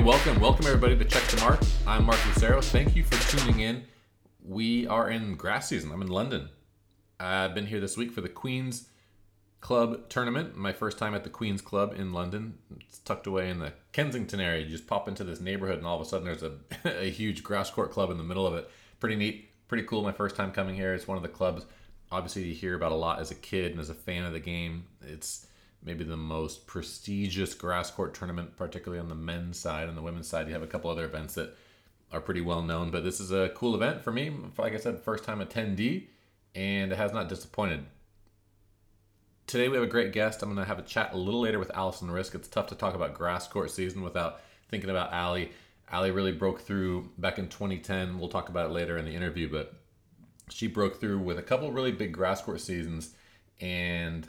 Hey, welcome, welcome everybody to Check the Mark. I'm Mark Lucero. Thank you for tuning in. We are in grass season. I'm in London. I've been here this week for the Queen's Club tournament. My first time at the Queen's Club in London. It's tucked away in the Kensington area. You just pop into this neighborhood, and all of a sudden there's a, a huge grass court club in the middle of it. Pretty neat, pretty cool. My first time coming here. It's one of the clubs, obviously, you hear about a lot as a kid and as a fan of the game. It's maybe the most prestigious grass court tournament, particularly on the men's side. On the women's side, you have a couple other events that are pretty well known, but this is a cool event for me. Like I said, first time attendee, and it has not disappointed. Today we have a great guest. I'm going to have a chat a little later with Alison Riske. It's tough to talk about grass court season without thinking about Ali. Ali really broke through back in 2010. We'll talk about it later in the interview, but she broke through with a couple really big grass court seasons, and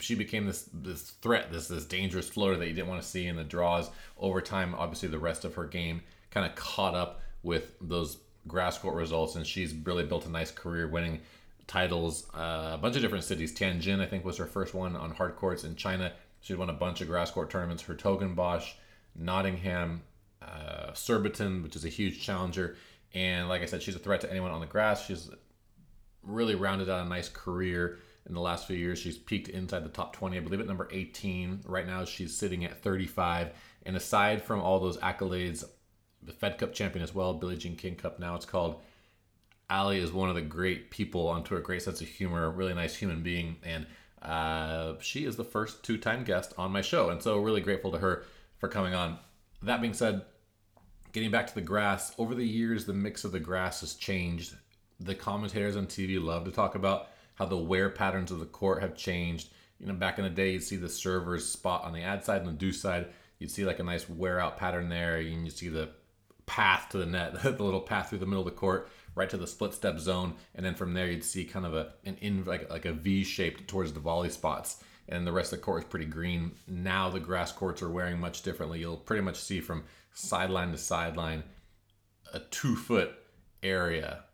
she became this this threat, this this dangerous floater that you didn't want to see in the draws. Over time, obviously, the rest of her game kind of caught up with those grass court results, and she's really built a nice career, winning titles, uh, a bunch of different cities. Tianjin, I think, was her first one on hard courts in China. She'd won a bunch of grass court tournaments. Hertogenbosch, Nottingham, uh, Surbiton, which is a huge challenger. And like I said, she's a threat to anyone on the grass. She's really rounded out a nice career in the last few years. She's peaked inside the top 20, I believe at number 18. Right now, she's sitting at 35. And aside from all those accolades, the Fed Cup champion as well, Billie Jean King Cup, now it's called. Ali is one of the great people onto a great sense of humor, really nice human being. And uh, she is the first two time guest on my show. And so, really grateful to her for coming on. That being said, getting back to the grass, over the years, the mix of the grass has changed. The commentators on TV love to talk about how the wear patterns of the court have changed. You know, back in the day, you'd see the server's spot on the ad side and the deuce side. You'd see like a nice wear out pattern there, and you see the path to the net, the little path through the middle of the court, right to the split step zone, and then from there you'd see kind of a an in like like a V shaped towards the volley spots, and the rest of the court is pretty green. Now the grass courts are wearing much differently. You'll pretty much see from sideline to sideline a two foot area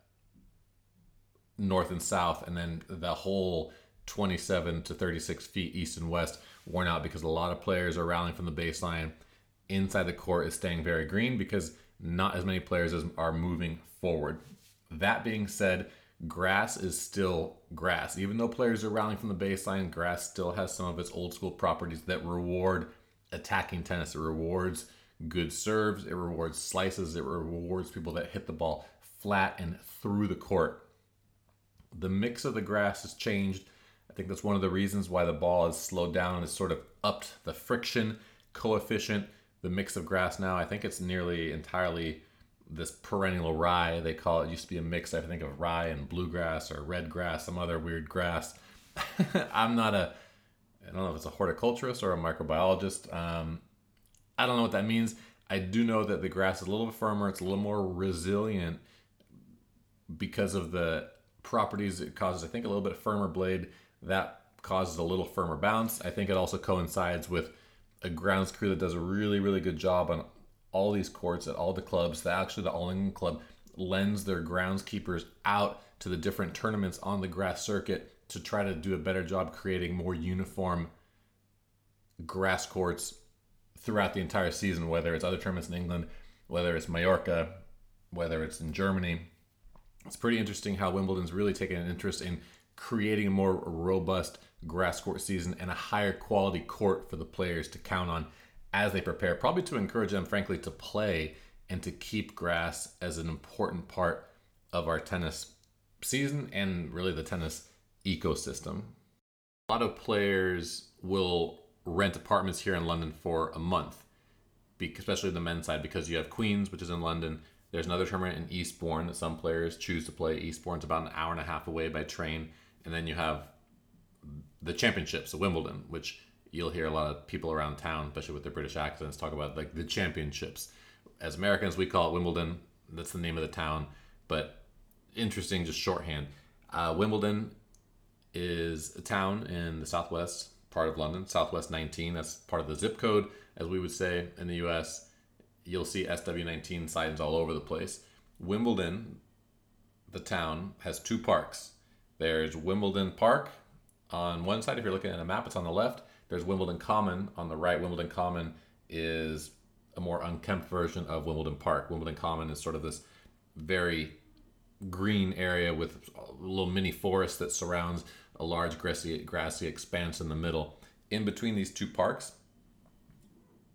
north and south, and then the whole 27 to 36 feet east and west worn out because a lot of players are rallying from the baseline. Inside the court is staying very green because not as many players as are moving forward. That being said, grass is still grass. Even though players are rallying from the baseline, grass still has some of its old school properties that reward attacking tennis. It rewards good serves, it rewards slices, it rewards people that hit the ball flat and through the court the mix of the grass has changed. I think that's one of the reasons why the ball has slowed down has sort of upped the friction coefficient. The mix of grass now, I think it's nearly entirely this perennial rye. They call it, it used to be a mix, I think, of rye and bluegrass or red grass, some other weird grass. I'm not a, I don't know if it's a horticulturist or a microbiologist. Um, I don't know what that means. I do know that the grass is a little bit firmer, it's a little more resilient because of the properties. It causes, I think, a little bit of firmer blade. That causes a little firmer bounce. I think it also coincides with a grounds crew that does a really, really good job on all these courts at all the clubs. The actually the All England Club lends their groundskeepers out to the different tournaments on the grass circuit to try to do a better job creating more uniform grass courts throughout the entire season, whether it's other tournaments in England, whether it's Mallorca, whether it's in Germany it's pretty interesting how Wimbledon's really taken an interest in creating a more robust grass court season and a higher quality court for the players to count on as they prepare, probably to encourage them, frankly, to play and to keep grass as an important part of our tennis season and really the tennis ecosystem. A lot of players will rent apartments here in London for a month, especially the men's side, because you have Queens, which is in London, there's another tournament in Eastbourne that some players choose to play. Eastbourne's about an hour and a half away by train, and then you have the championships, of Wimbledon, which you'll hear a lot of people around town, especially with their British accents, talk about like the championships. As Americans, we call it Wimbledon. That's the name of the town, but interesting, just shorthand. Uh, Wimbledon is a town in the southwest part of London, Southwest 19. That's part of the zip code, as we would say in the U.S you'll see SW19 signs all over the place. Wimbledon, the town, has two parks. There's Wimbledon Park on one side. If you're looking at a map, it's on the left. There's Wimbledon Common on the right. Wimbledon Common is a more unkempt version of Wimbledon Park. Wimbledon Common is sort of this very green area with a little mini forest that surrounds a large grassy, grassy expanse in the middle. In between these two parks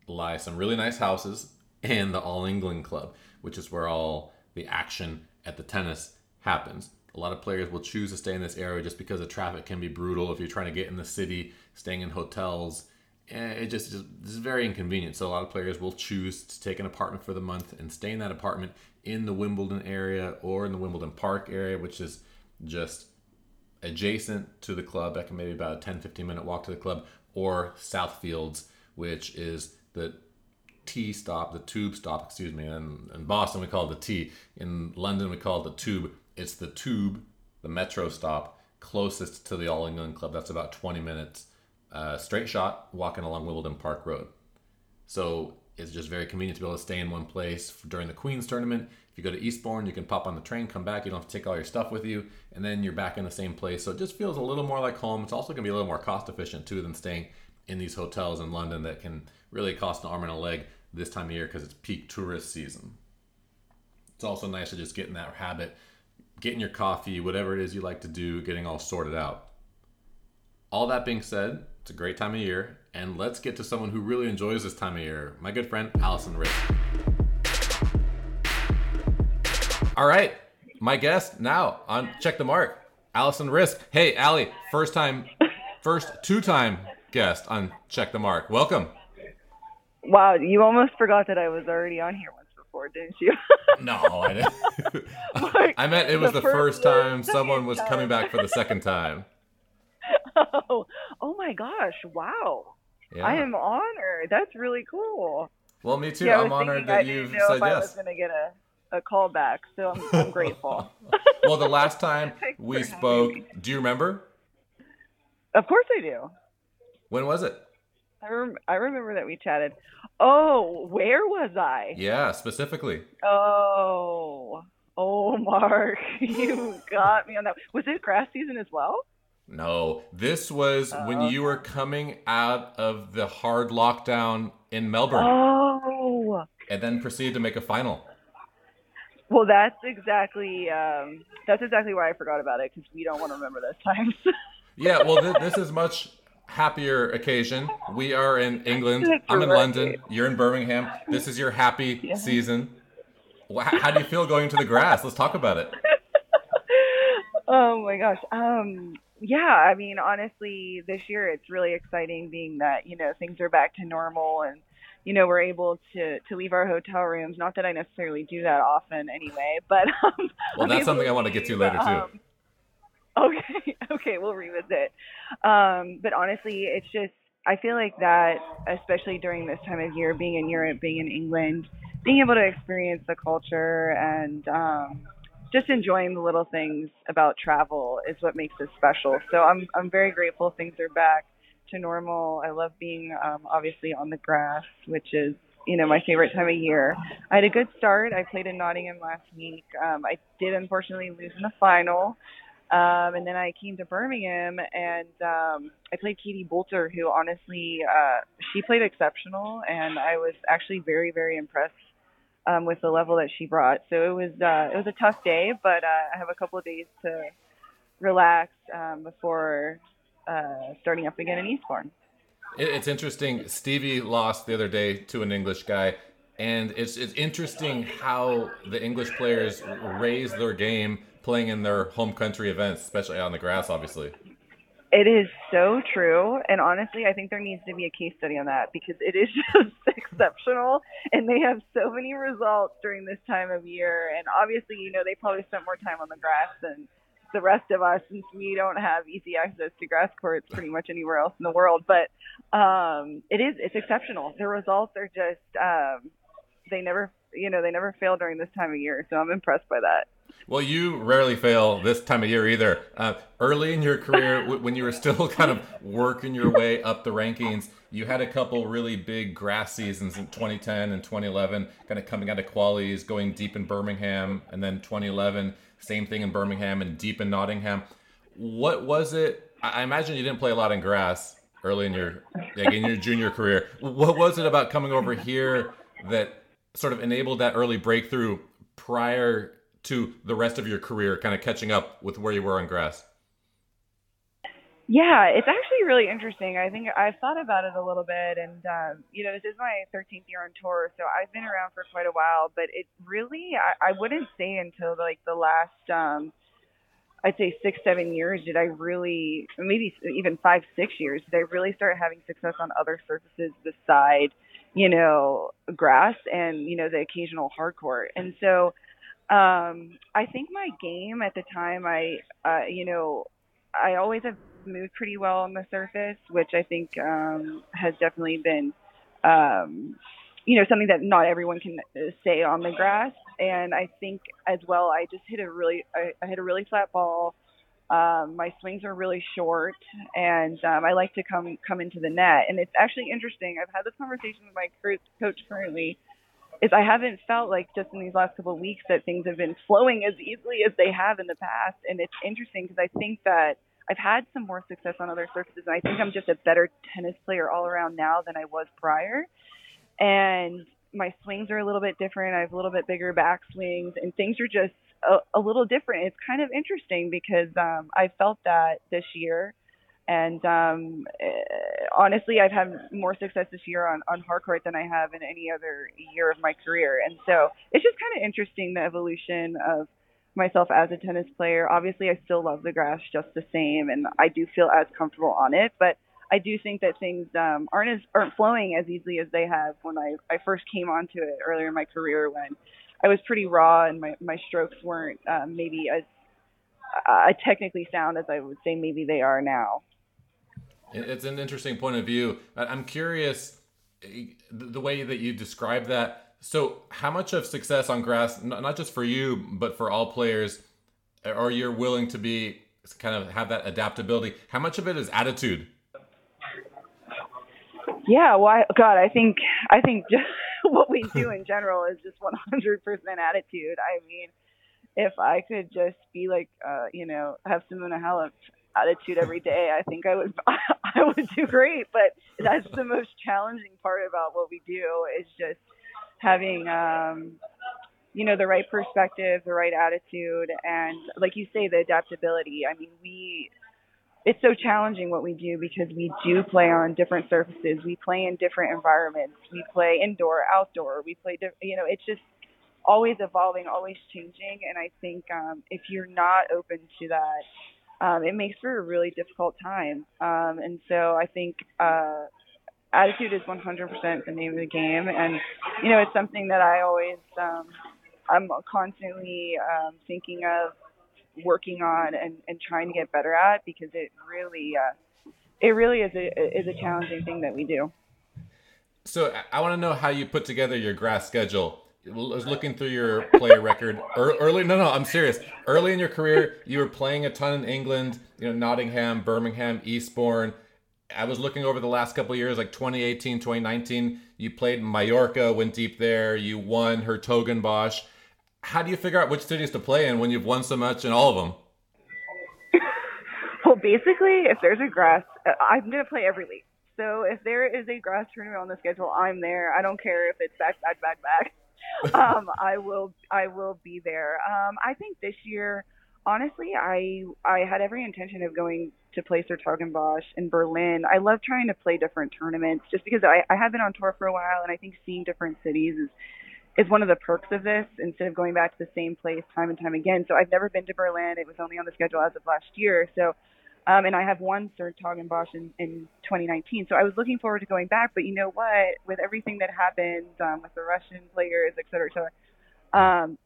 lie some really nice houses and the All England Club, which is where all the action at the tennis happens. A lot of players will choose to stay in this area just because the traffic can be brutal if you're trying to get in the city, staying in hotels. Eh, it just, just is very inconvenient. So a lot of players will choose to take an apartment for the month and stay in that apartment in the Wimbledon area or in the Wimbledon Park area, which is just adjacent to the club. That can maybe about a 10 15 minute walk to the club, or Southfields, which is the T stop, the tube stop, excuse me. And in Boston, we call it the T. In London, we call it the tube. It's the tube, the metro stop closest to the All England Club. That's about 20 minutes uh, straight shot walking along Wimbledon Park Road. So it's just very convenient to be able to stay in one place during the Queen's tournament. If you go to Eastbourne, you can pop on the train, come back. You don't have to take all your stuff with you, and then you're back in the same place. So it just feels a little more like home. It's also going to be a little more cost efficient too than staying in these hotels in London that can really cost an arm and a leg this time of year because it's peak tourist season. It's also nice to just get in that habit, getting your coffee, whatever it is you like to do, getting all sorted out. All that being said, it's a great time of year, and let's get to someone who really enjoys this time of year. My good friend Alison Riske. All right, my guest now on Check the Mark, Alison Riske. Hey, Allie, first time, first two-time guest on Check the Mark. Welcome. Wow, you almost forgot that I was already on here once before, didn't you? no, I didn't. I meant it was the, the first, first time someone was time. coming back for the second time. Oh, oh my gosh! Wow, yeah. I am honored. That's really cool. Well, me too. Yeah, I'm honored that you've said yes. I was going to get a, a call back, so I'm, I'm grateful. well, the last time we spoke, do you remember? Of course I do. When was it? I, rem- I remember that we chatted. Oh, where was I? Yeah, specifically. Oh, oh, Mark, you got me on that. Was it grass season as well? No, this was when you were coming out of the hard lockdown in Melbourne. Oh. And then proceeded to make a final. Well, that's exactly um, that's exactly why I forgot about it because we don't want to remember those times. yeah, well, th- this is much happier occasion. We are in England. I'm in London. You're in Birmingham. This is your happy yeah. season. How do you feel going to the grass? Let's talk about it. oh my gosh. Um, yeah, I mean, honestly, this year it's really exciting being that, you know, things are back to normal and, you know, we're able to, to leave our hotel rooms. Not that I necessarily do that often anyway, but. Um, well, that's something I want to get to later, too. Um, Okay, okay, we'll revisit. Um, but honestly, it's just I feel like that, especially during this time of year, being in Europe, being in England, being able to experience the culture and um, just enjoying the little things about travel is what makes it special. So I'm I'm very grateful things are back to normal. I love being um, obviously on the grass, which is you know my favorite time of year. I had a good start. I played in Nottingham last week. Um, I did unfortunately lose in the final, um, and then I came to Birmingham and um, I played Katie Boulter, who honestly, uh, she played exceptional, and I was actually very, very impressed um, with the level that she brought. So it was uh, it was a tough day, but uh, I have a couple of days to relax um, before uh, starting up again in Eastbourne. It's interesting. Stevie lost the other day to an English guy, and it's it's interesting how the English players raise their game playing in their home country events, especially on the grass, obviously. It is so true. And honestly, I think there needs to be a case study on that because it is just exceptional. And they have so many results during this time of year. And obviously, you know, they probably spent more time on the grass than the rest of us since we don't have easy access to grass courts pretty much anywhere else in the world. But um, it is, it's exceptional. The results are just, um, they never, you know, they never fail during this time of year. So I'm impressed by that. Well, you rarely fail this time of year either. Uh, early in your career, when you were still kind of working your way up the rankings, you had a couple really big grass seasons in 2010 and 2011, kind of coming out of qualies, going deep in Birmingham, and then 2011, same thing in Birmingham and deep in Nottingham. What was it? I imagine you didn't play a lot in grass early in your like in your junior career. What was it about coming over here that sort of enabled that early breakthrough prior to the rest of your career, kind of catching up with where you were on grass? Yeah, it's actually really interesting. I think I've thought about it a little bit, and um, you know, this is my 13th year on tour, so I've been around for quite a while. But it really, I, I wouldn't say until like the last, um, I'd say six, seven years, did I really, maybe even five, six years, did I really start having success on other surfaces beside, you know, grass and you know the occasional hard court. And so, um, I think my game at the time, I, uh, you know, I always have moved pretty well on the surface, which I think um, has definitely been, um, you know, something that not everyone can say on the grass. And I think as well, I just hit a really, I, I hit a really flat ball. Um, my swings are really short, and um, I like to come come into the net. And it's actually interesting. I've had this conversation with my coach currently. Is I haven't felt like just in these last couple of weeks that things have been flowing as easily as they have in the past, and it's interesting because I think that I've had some more success on other surfaces, and I think I'm just a better tennis player all around now than I was prior. And my swings are a little bit different. I have a little bit bigger back swings, and things are just a, a little different. It's kind of interesting because um, I felt that this year. And um, eh, honestly, I've had more success this year on, on hard court than I have in any other year of my career. And so it's just kind of interesting the evolution of – myself as a tennis player. Obviously, I still love the grass just the same, and I do feel as comfortable on it. But I do think that things um, aren't as aren't flowing as easily as they have when I I first came onto it earlier in my career when I was pretty raw and my my strokes weren't um, maybe as uh, technically sound as I would say maybe they are now. It's an interesting point of view. I'm curious eh, the way that you describe that so, how much of success on grass, not just for you, but for all players, are you willing to be kind of have that adaptability? How much of it is attitude? Yeah, well, I, God, I think I think just what we do in general is just 100% attitude. I mean, if I could just be like, uh, you know, have Simona Halep attitude every day, I think I would I would do great. But that's the most challenging part about what we do is just having um, you know the right perspective, the right attitude, and like you say, the adaptability. I mean, we it's so challenging what we do because we do play on different surfaces. We play in different environments. We play indoor, outdoor. We play, you know, it's just always evolving, always changing. And I think um, if you're not open to that, um, it makes for a really difficult time. Um, and so I think uh, attitude is 100% the name of the game, and you know it's something that I always um, I'm constantly um, thinking of working on and, and trying to get better at because it really uh, it really is a is a challenging thing that we do. So I want to know how you put together your grass schedule. I was looking through your player record early. No, no, I'm serious. Early in your career, you were playing a ton in England. You know, Nottingham, Birmingham, Eastbourne. I was looking over the last couple years, like 2018, 2019. You played Mallorca, went deep there. You won Hertogenbosch. How do you figure out which cities to play in when you've won so much in all of them? well, basically, if there's a grass, I'm going to play every league. So if there is a grass tournament on the schedule, I'm there. I don't care if it's back, back, back, back. um, I will, I will be there. Um, I think this year, honestly, I, I had every intention of going to play Hertogenbosch in Berlin. I love trying to play different tournaments just because I, I have been on tour for a while and I think seeing different cities is is one of the perks of this instead of going back to the same place time and time again. So I've never been to Berlin. It was only on the schedule as of last year. So um, and I have won Hertogenbosch in, in 2019. So I was looking forward to going back. But you know what? With everything that happened um, with the Russian players, et cetera, et cetera, um,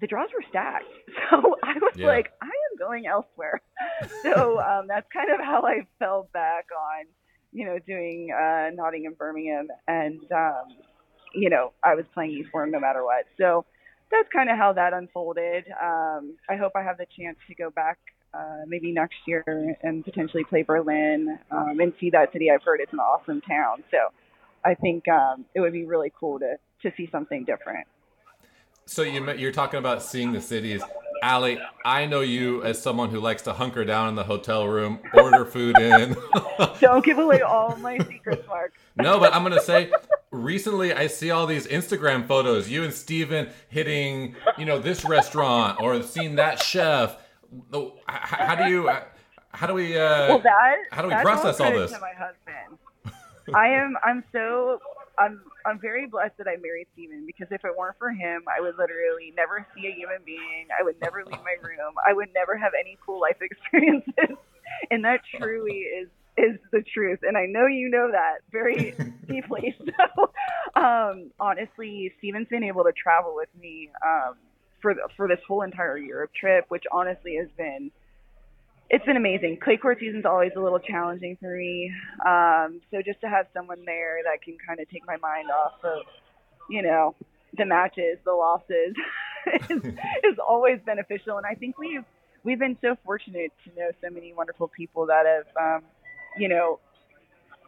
the draws were stacked. So I was yeah. like, I am going elsewhere. so um, that's kind of how I fell back on, you know, doing uh, Nottingham, Birmingham, and um, you know, I was playing Eastbourne no matter what. So that's kind of how that unfolded. Um, I hope I have the chance to go back uh, maybe next year and potentially play Berlin um, and see that city. I've heard it's an awesome town. So I think um, it would be really cool to to see something different. So you you're talking about seeing the cities. Allie, I know you as someone who likes to hunker down in the hotel room, order food in. Don't give away all my secrets, Mark. no, but I'm gonna say recently I see all these Instagram photos, you and Steven hitting, you know, this restaurant or seeing that chef. How, how do you, how do we, uh, well, that, how do we process all this? To my husband. I am, I'm so, I'm, I'm very blessed that I married Steven because if it weren't for him, I would literally never see a human being. I would never leave my room. I would never have any cool life experiences. And that truly is is the truth, and I know you know that very deeply. So, um, honestly, Steven's been able to travel with me um, for the, for this whole entire Europe trip, which honestly has been it's been amazing. Clay court season's always a little challenging for me, um, so just to have someone there that can kind of take my mind off of, you know, the matches, the losses, is, is always beneficial. And I think we've we've been so fortunate to know so many wonderful people that have um, you know,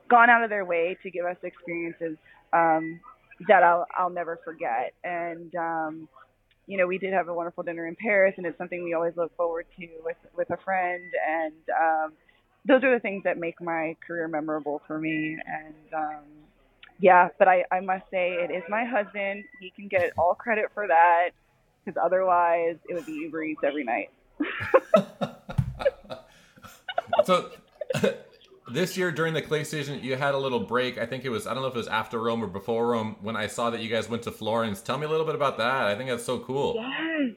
gone out of their way to give us experiences um, that I'll I'll never forget. And um, you know, we did have a wonderful dinner in Paris, and it's something we always look forward to with with a friend. And um, those are the things that make my career memorable for me. And um, yeah, but I I must say it is my husband. He can get all credit for that, because otherwise it would be Uber Eats every night. so this year during the clay season, you had a little break. I think it was I don't know if it was after Rome or before Rome when I saw that you guys went to Florence. Tell me a little bit about that. I think that's so cool. Yes.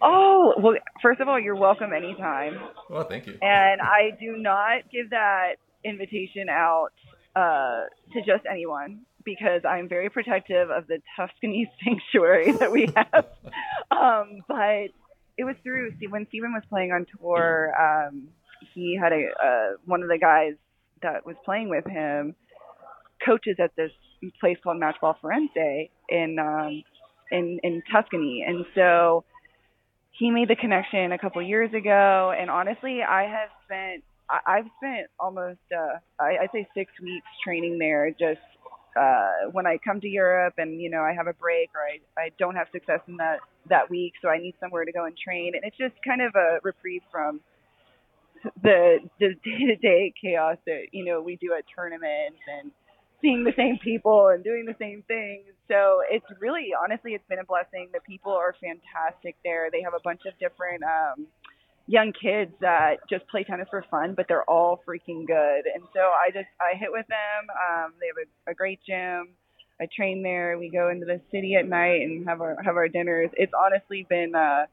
Oh well, first of all, you're welcome anytime. Well, thank you. And I do not give that invitation out uh, to just anyone because I'm very protective of the Tuscany sanctuary that we have. um, but it was through when Steven was playing on tour. Um, he had a uh, one of the guys that was playing with him coaches at this place called Matchball Firenze in um, in in Tuscany, and so he made the connection a couple years ago. And honestly, I have spent I, I've spent almost uh, I, I'd say six weeks training there. Just uh, when I come to Europe, and you know I have a break or I I don't have success in that that week, so I need somewhere to go and train, and it's just kind of a reprieve from the the day to day chaos that you know we do at tournaments and seeing the same people and doing the same things. So it's really honestly it's been a blessing. The people are fantastic there. They have a bunch of different um young kids that just play tennis for fun, but they're all freaking good. And so I just I hit with them. Um they have a, a great gym. I train there. We go into the city at night and have our have our dinners. It's honestly been uh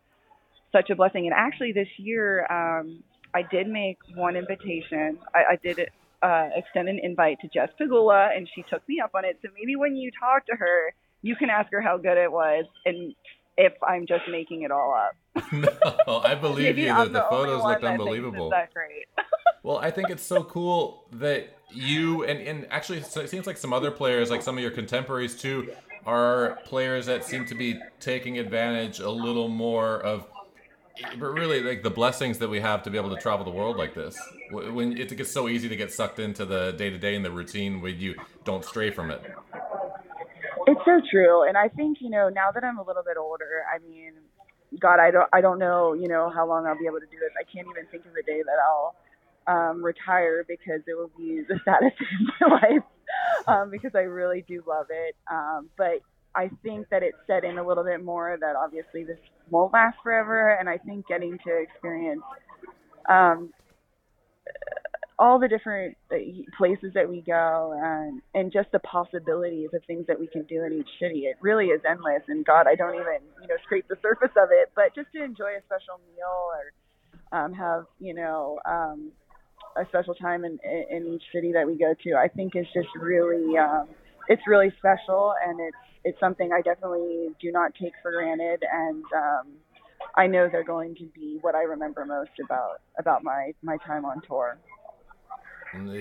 such a blessing. And actually this year um I did make one invitation. I, I did uh, extend an invite to Jess Pegula, and she took me up on it. So maybe when you talk to her, you can ask her how good it was, and if I'm just making it all up. no, I believe you that the, the photos looked unbelievable. That great. well, I think it's so cool that you and and actually so it seems like some other players, like some of your contemporaries too, are players that seem to be taking advantage a little more of but really like the blessings that we have to be able to travel the world like this when it gets so easy to get sucked into the day to day and the routine when you don't stray from it. It's so true and i think you know now that i'm a little bit older i mean god i don't i don't know you know how long i'll be able to do this. I can't even think of a day that i'll um retire because it will be the saddest of my life um because i really do love it um but I think that it set in a little bit more that obviously this won't last forever, and I think getting to experience um, all the different uh, places that we go and and just the possibilities of things that we can do in each city it really is endless. And god i don't even you know scrape the surface of it but just to enjoy a special meal or um have you know um a special time in in each city that we go to i think is just really um it's really special and it's it's something I definitely do not take for granted, and um, I know they're going to be what I remember most about about my my time on tour.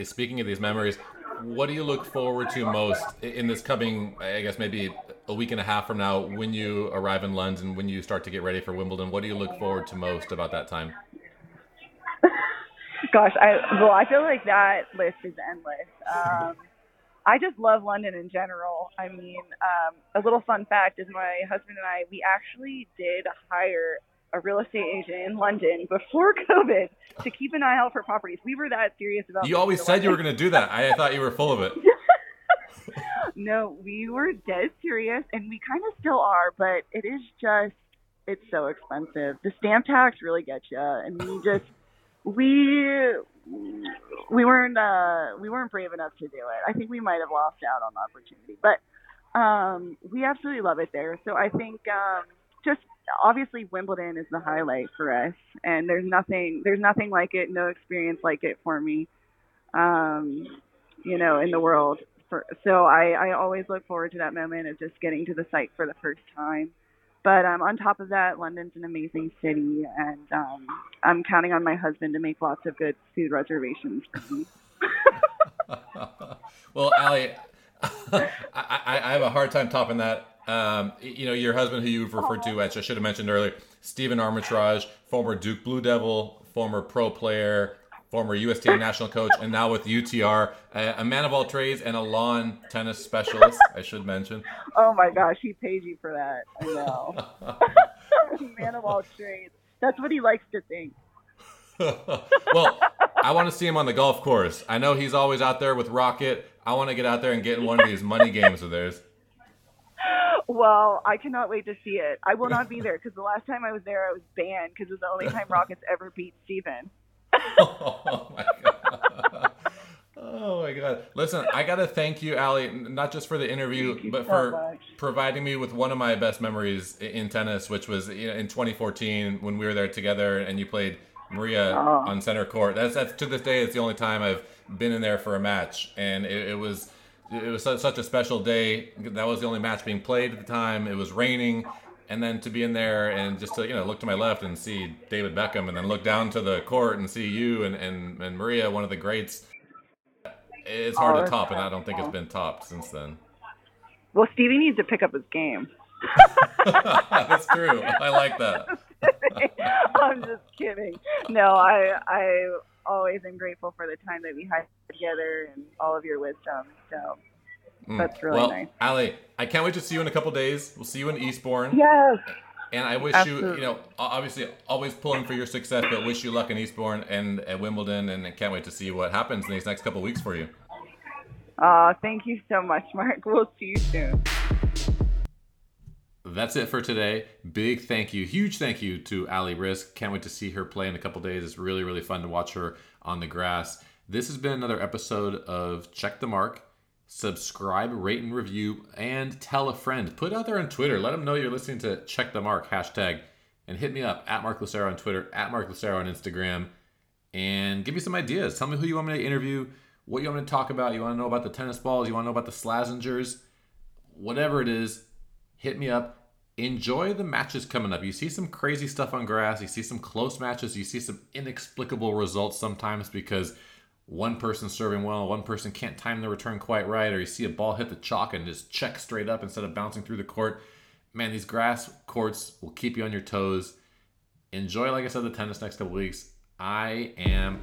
Speaking of these memories, what do you look forward to most in this coming, I guess maybe a week and a half from now, when you arrive in London, and when you start to get ready for Wimbledon? What do you look forward to most about that time? Gosh, I well, I feel like that list is endless. Um, I just love London in general. I mean, um, a little fun fact is my husband and I, we actually did hire a real estate agent in London before COVID to keep an eye out for properties. We were that serious about. You always said London. you were going to do that. I thought you were full of it. no, we were dead serious, and we kind of still are, but it is just, it's so expensive. The stamp tax really gets you, and we just, we, we weren't, uh, we weren't brave enough to do it. I think we might have lost out on the opportunity, but um, we absolutely love it there. So I think um, just obviously Wimbledon is the highlight for us, and there's nothing, there's nothing like it, no experience like it for me. Um, you know, in the world. For, so I, I always look forward to that moment of just getting to the site for the first time. But um, on top of that, London's an amazing city, and um, I'm counting on my husband to make lots of good food reservations for me. well, Ali, I, I, have a hard time topping that. Um, you know, your husband, who you've referred to, which I should have mentioned earlier, Stephen Amritraj, former Duke Blue Devil, former pro player, former USTA national coach, and now with UTR, a, a, man of all trades and a lawn tennis specialist, I should mention. Oh my gosh, he pays you for that. I know. man of all trades. That's what he likes to think. well, I want to see him on the golf course. I know he's always out there with Rocket. I want to get out there and get in one of these money games of theirs. Well, I cannot wait to see it. I will not be there because the last time I was there, I was banned because it was the only time Rockets ever beat Steven. Oh my god. Oh my god. Listen, I got to thank you, Ali, not just for the interview, but so for much. providing me with one of my best memories in tennis, which was in 2014 when we were there together and you played Maria oh. on center court. That's that's to this day it's the only time I've been in there for a match and it, it was it was such a special day. That was the only match being played at the time. It was raining and then to be in there and just to you know look to my left and see David Beckham, and then look down to the court and see you and and, and Maria, one of the greats. It's hard oh, to top, and I don't think it's been topped since then. Well, Stevie needs to pick up his game. That's true. I like that. I'm just kidding. No, I I always am grateful for the time that we had together and all of your wisdom. So Mm. That's really well, nice. Ali, I can't wait to see you in a couple days. We'll see you in Eastbourne. Yes. And I wish Absolutely. you, you know, obviously always pulling for your success, but wish you luck in Eastbourne and at Wimbledon, and I can't wait to see what happens in these next couple weeks for you. Uh, thank you so much, Mark. We'll see you soon. That's it for today. Big thank you, huge thank you to Ali Riske. Can't wait to see her play in a couple days. It's really, really fun to watch her on the grass. This has been another episode of Check the Mark subscribe, rate, and review, and tell a friend. Put out there on Twitter. Let them know you're listening to Check the Mark hashtag, and hit me up at Mark Lucero on Twitter, at Mark Lucero on Instagram, and give me some ideas. Tell me who you want me to interview, what you want me to talk about. You want to know about the tennis balls, you want to know about the Slazengers, whatever it is. Hit me up. Enjoy the matches coming up. You see some crazy stuff on grass. You see some close matches. You see some inexplicable results sometimes because one person serving well, one person can't time the return quite right, or you see a ball hit the chalk and just check straight up instead of bouncing through the court. Man, these grass courts will keep you on your toes. Enjoy, like I said, the tennis next couple weeks. I am